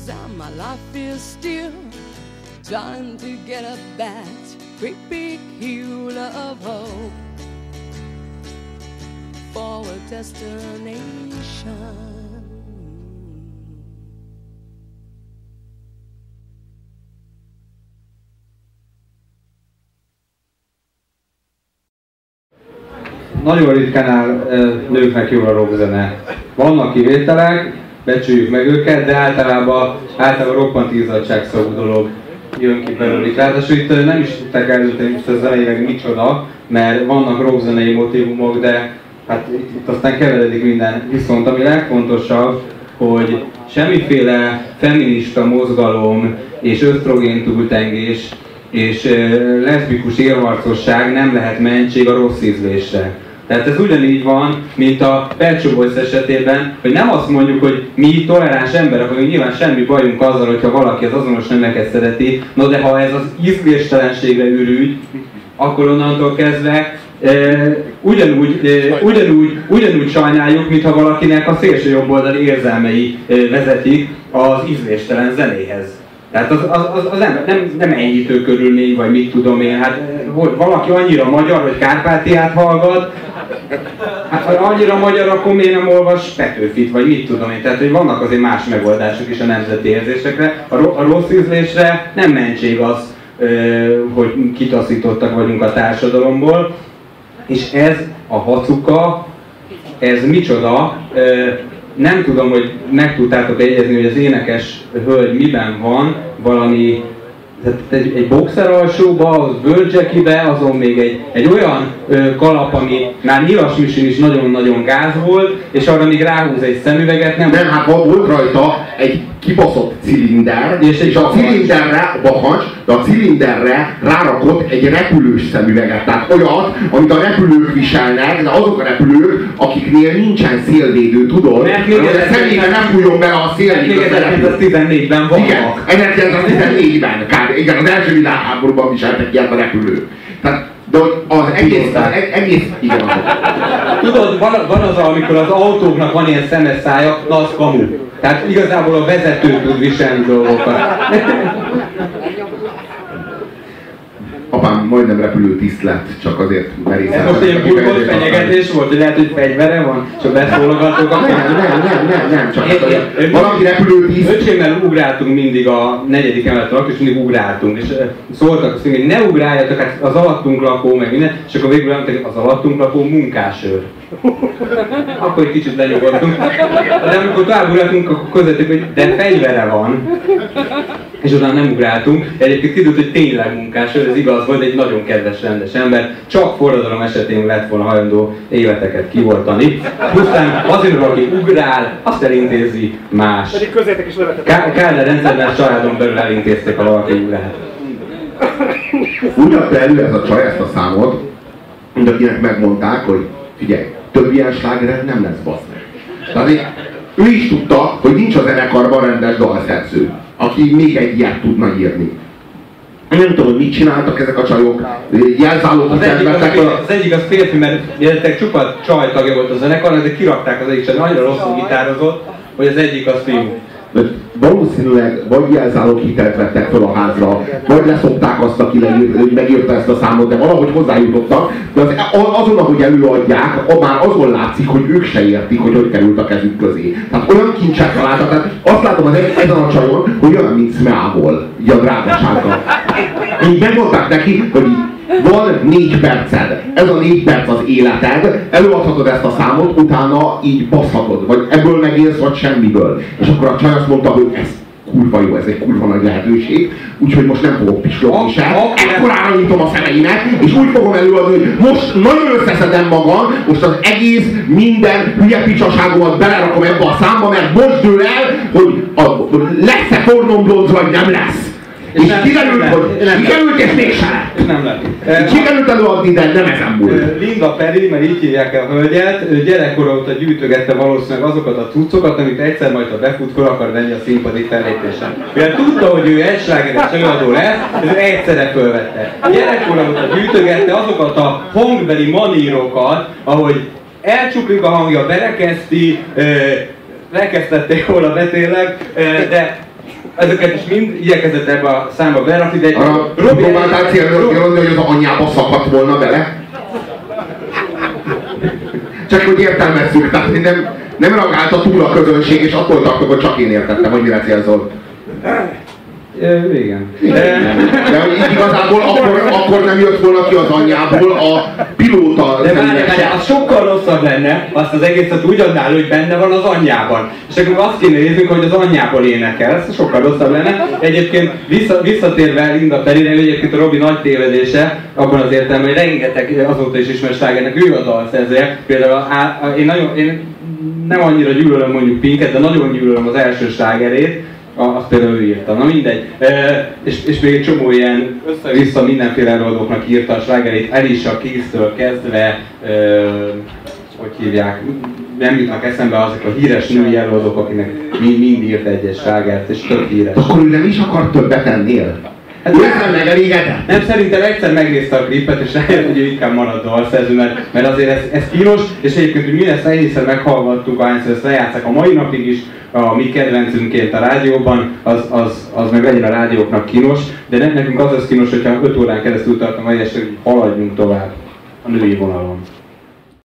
years and my life is still trying to get up that great big hill of hope for a destination. Nagyon ritkán áll nőknek jól a rockzene. Vannak kivételek, becsüljük meg őket, de általában, általában roppant izzadságszagú dolog jön ki belőlük. Ráadásul itt nem is tudták eldönteni most a elején, meg micsoda, mert vannak rockzenei motivumok, de hát itt, itt aztán keveredik minden. Viszont ami legfontosabb, hogy semmiféle feminista mozgalom és ösztrogén túltengés és leszbikus érharcosság nem lehet mentség a rossz ízlésre. Tehát ez ugyanígy van, mint a Boys esetében, hogy nem azt mondjuk, hogy mi toleráns emberek vagyunk, nyilván semmi bajunk azzal, hogyha valaki az azonos nemeket szereti, no de ha ez az ízléstelenségre ürügy, akkor onnantól kezdve e, ugyanúgy, e, ugyanúgy, ugyanúgy sajnáljuk, mintha valakinek a szélső jobboldali érzelmei e, vezetik az ízléstelen zenéhez. Tehát az, az, az, az nem, nem, nem enyhítő körülmény, vagy mit tudom én, hát hogy valaki annyira magyar, hogy Kárpátiát hallgat, Hát ha annyira magyar, akkor miért nem olvas Petőfit, vagy mit tudom én. Tehát, hogy vannak azért más megoldások is a nemzeti érzésekre. A, a rossz ízlésre nem mentség az, hogy kitaszítottak vagyunk a társadalomból. És ez a hacuka, ez micsoda, nem tudom, hogy meg tudtátok egyezni, hogy az énekes hölgy miben van, valami tehát egy, egy boxer alsóba, az bőrcsekibe, azon még egy, egy olyan ö, kalap, ami már nyilas is nagyon-nagyon gáz volt, és arra még ráhúz egy szemüveget, nem? Nem, hát volt rajta egy kibaszott cilinder, És egy és a bakancs. cilinderre, bakancs, de a cilinderre rárakott egy repülős szemüveget. Tehát olyat, amit a repülők viselnek, de azok a repülők, akiknél nincsen szélvédő, tudod? Mert még a 1900 szemébe nem fújjon bele a szél, Még miközben repül. 1914-ben Igen, vannak. 1914-ben, kár, igen, az első világháborúban viseltek ilyet a repülők. Tehát, de hogy az egész, az e- egész, igen, azok. Tudod, van, van az, amikor az autóknak van ilyen szemes szája, na az kamu. Tehát igazából a vezető tud viselni dolgokat. Apám majdnem repülőtiszt lett, csak azért merészen. Ez most egy burkolt fenyegetés volt, hogy lehet, hogy fegyvere van, és a beszólogatók Nem, nem, nem, nem, nem, csak Én- én- valaki repülőtiszt, Öcsémmel ugráltunk mindig a negyedik emeleten, laktunk, és mindig ugráltunk, és ö, szóltak azt, hogy ne ugráljatok, hát az alattunk lakó, meg minden, és akkor végül hogy az alattunk lakó munkásőr. Akkor egy kicsit lenyugodtunk. De amikor tovább ugráltunk, akkor közöttük, hogy de fegyvere van. És utána nem ugráltunk. Egyébként kiderült, hogy tényleg munkásőr, ez igaz volt, egy nagyon kedves, rendes ember. Csak forradalom esetén lett volna hajlandó életeket kivoltani. Pusztán azért, valaki ugrál, azt elintézi más. Pedig közétek is nevetett. Ká- Kádár rendszerben a családon belül elintézték a valaki ugrát. úgy adta elő ez a csaj ezt a számot, mint akinek megmondták, hogy figyelj, több ilyen slágeret nem lesz basz meg. Tehát ő is tudta, hogy nincs a zenekarban rendes dalszerző, aki még egy ilyet tudna írni. Nem tudom, hogy mit csináltak ezek a csajok, jelzálók Az egyik, az, a... az egyik az férfi, mert jelentek csupa csaj tagja volt a zenekarnak, de kirakták az egyik csaj, annyira rosszul gitározott, hogy az egyik az fiú. Valószínűleg vagy jelzálók hitelt vettek fel a házra, vagy leszopták azt, aki megírta ezt a számot, de valahogy hozzájutottak. De az, azon, ahogy előadják, már azon látszik, hogy ők se értik, hogy hogy került a kezük közé. Tehát olyan kincset találtak, tehát azt látom az ezen a csajon, hogy olyan, mint Smeából, így a drágasággal. Így megmondták neki, hogy van négy perced, ez a négy perc az életed, előadhatod ezt a számot, utána így baszhatod, vagy ebből megélsz, vagy semmiből. És akkor a csaj azt mondta, hogy ez kurva jó, ez egy kurva nagy lehetőség, úgyhogy most nem fogok pislogni se, ekkorára nyitom a szemeimet, és úgy fogom előadni, hogy most nagyon összeszedem magam, most az egész, minden hülye picsaságomat belerakom ebbe a számba, mert most dől el, hogy a, lesz-e pornomblonc, vagy nem lesz. És, kiderült, hogy nem- kiderült, és mégsem lett. Nem lett. Sikerült előadni, de nem ezen múlt. Linda Perry, mert így hívják a hölgyet, ő gyerekkora óta gyűjtögette valószínűleg azokat a cuccokat, amit egyszer majd ha befut, fel akar venni a színpadi fellépésen. Mivel tudta, hogy ő egy slágeres előadó lesz, ez egyszerre fölvette. Gyerekkora óta gyűjtögette azokat a hangbeli manírokat, ahogy elcsuklik a hangja, berekezti, rekesztették volna betélek, ö, de ezeket is mind igyekezett ebbe a számba berakni, de Arra Robi- próbáltál hogy az anyjába szakadt volna bele? Csak hogy értelmezzük, tehát nem, nem reagálta túl a közönség, és attól tartok, hogy csak én értettem, hogy mire célzol. Ö, igen. De hogy igazából akkor, akkor nem jött volna ki az anyjából a pilóta De várj, várj, az sokkal lenne, azt az egészet úgy adnál, hogy benne van az anyjában. És akkor azt kéne néznünk, hogy az anyjából énekel, ez sokkal rosszabb lenne. Egyébként vissza, visszatérve Linda Perire, egyébként a Robi nagy tévedése, abban az értelemben, hogy rengeteg azóta is ismert slágernek ő a dalszerzője. Például a, a, én, nagyon, én nem annyira gyűlölöm mondjuk Pinket, de nagyon gyűlölöm az első slágerét, Azt például ő írta. Na mindegy. E, és, és még egy csomó ilyen össze-vissza mindenféle előadóknak írta a slágerét, Elisha Keys-től kezdve, e, hogy hívják, nem jutnak eszembe azok a híres női előadók, akinek mind, mind írt egy-egy slágert, és tök híres. Akkor ő nem is akar többet ennél? Hát ő nem. ezzel megelégedett? Nem, szerintem egyszer megnézte a klipet, és rájött, hogy ő inkább marad dalszerző, mert, mert azért ez, ez kínos, és egyébként, hogy mi lesz, ennyiszer meghallgattuk, ahányszor ezt lejátszák a mai napig is, a mi kedvencünkként a rádióban, az, az, az meg legyen a rádióknak kínos, de nem, nekünk az az kínos, hogyha 5 órán keresztül tart a mai hogy haladjunk tovább a női vonalon.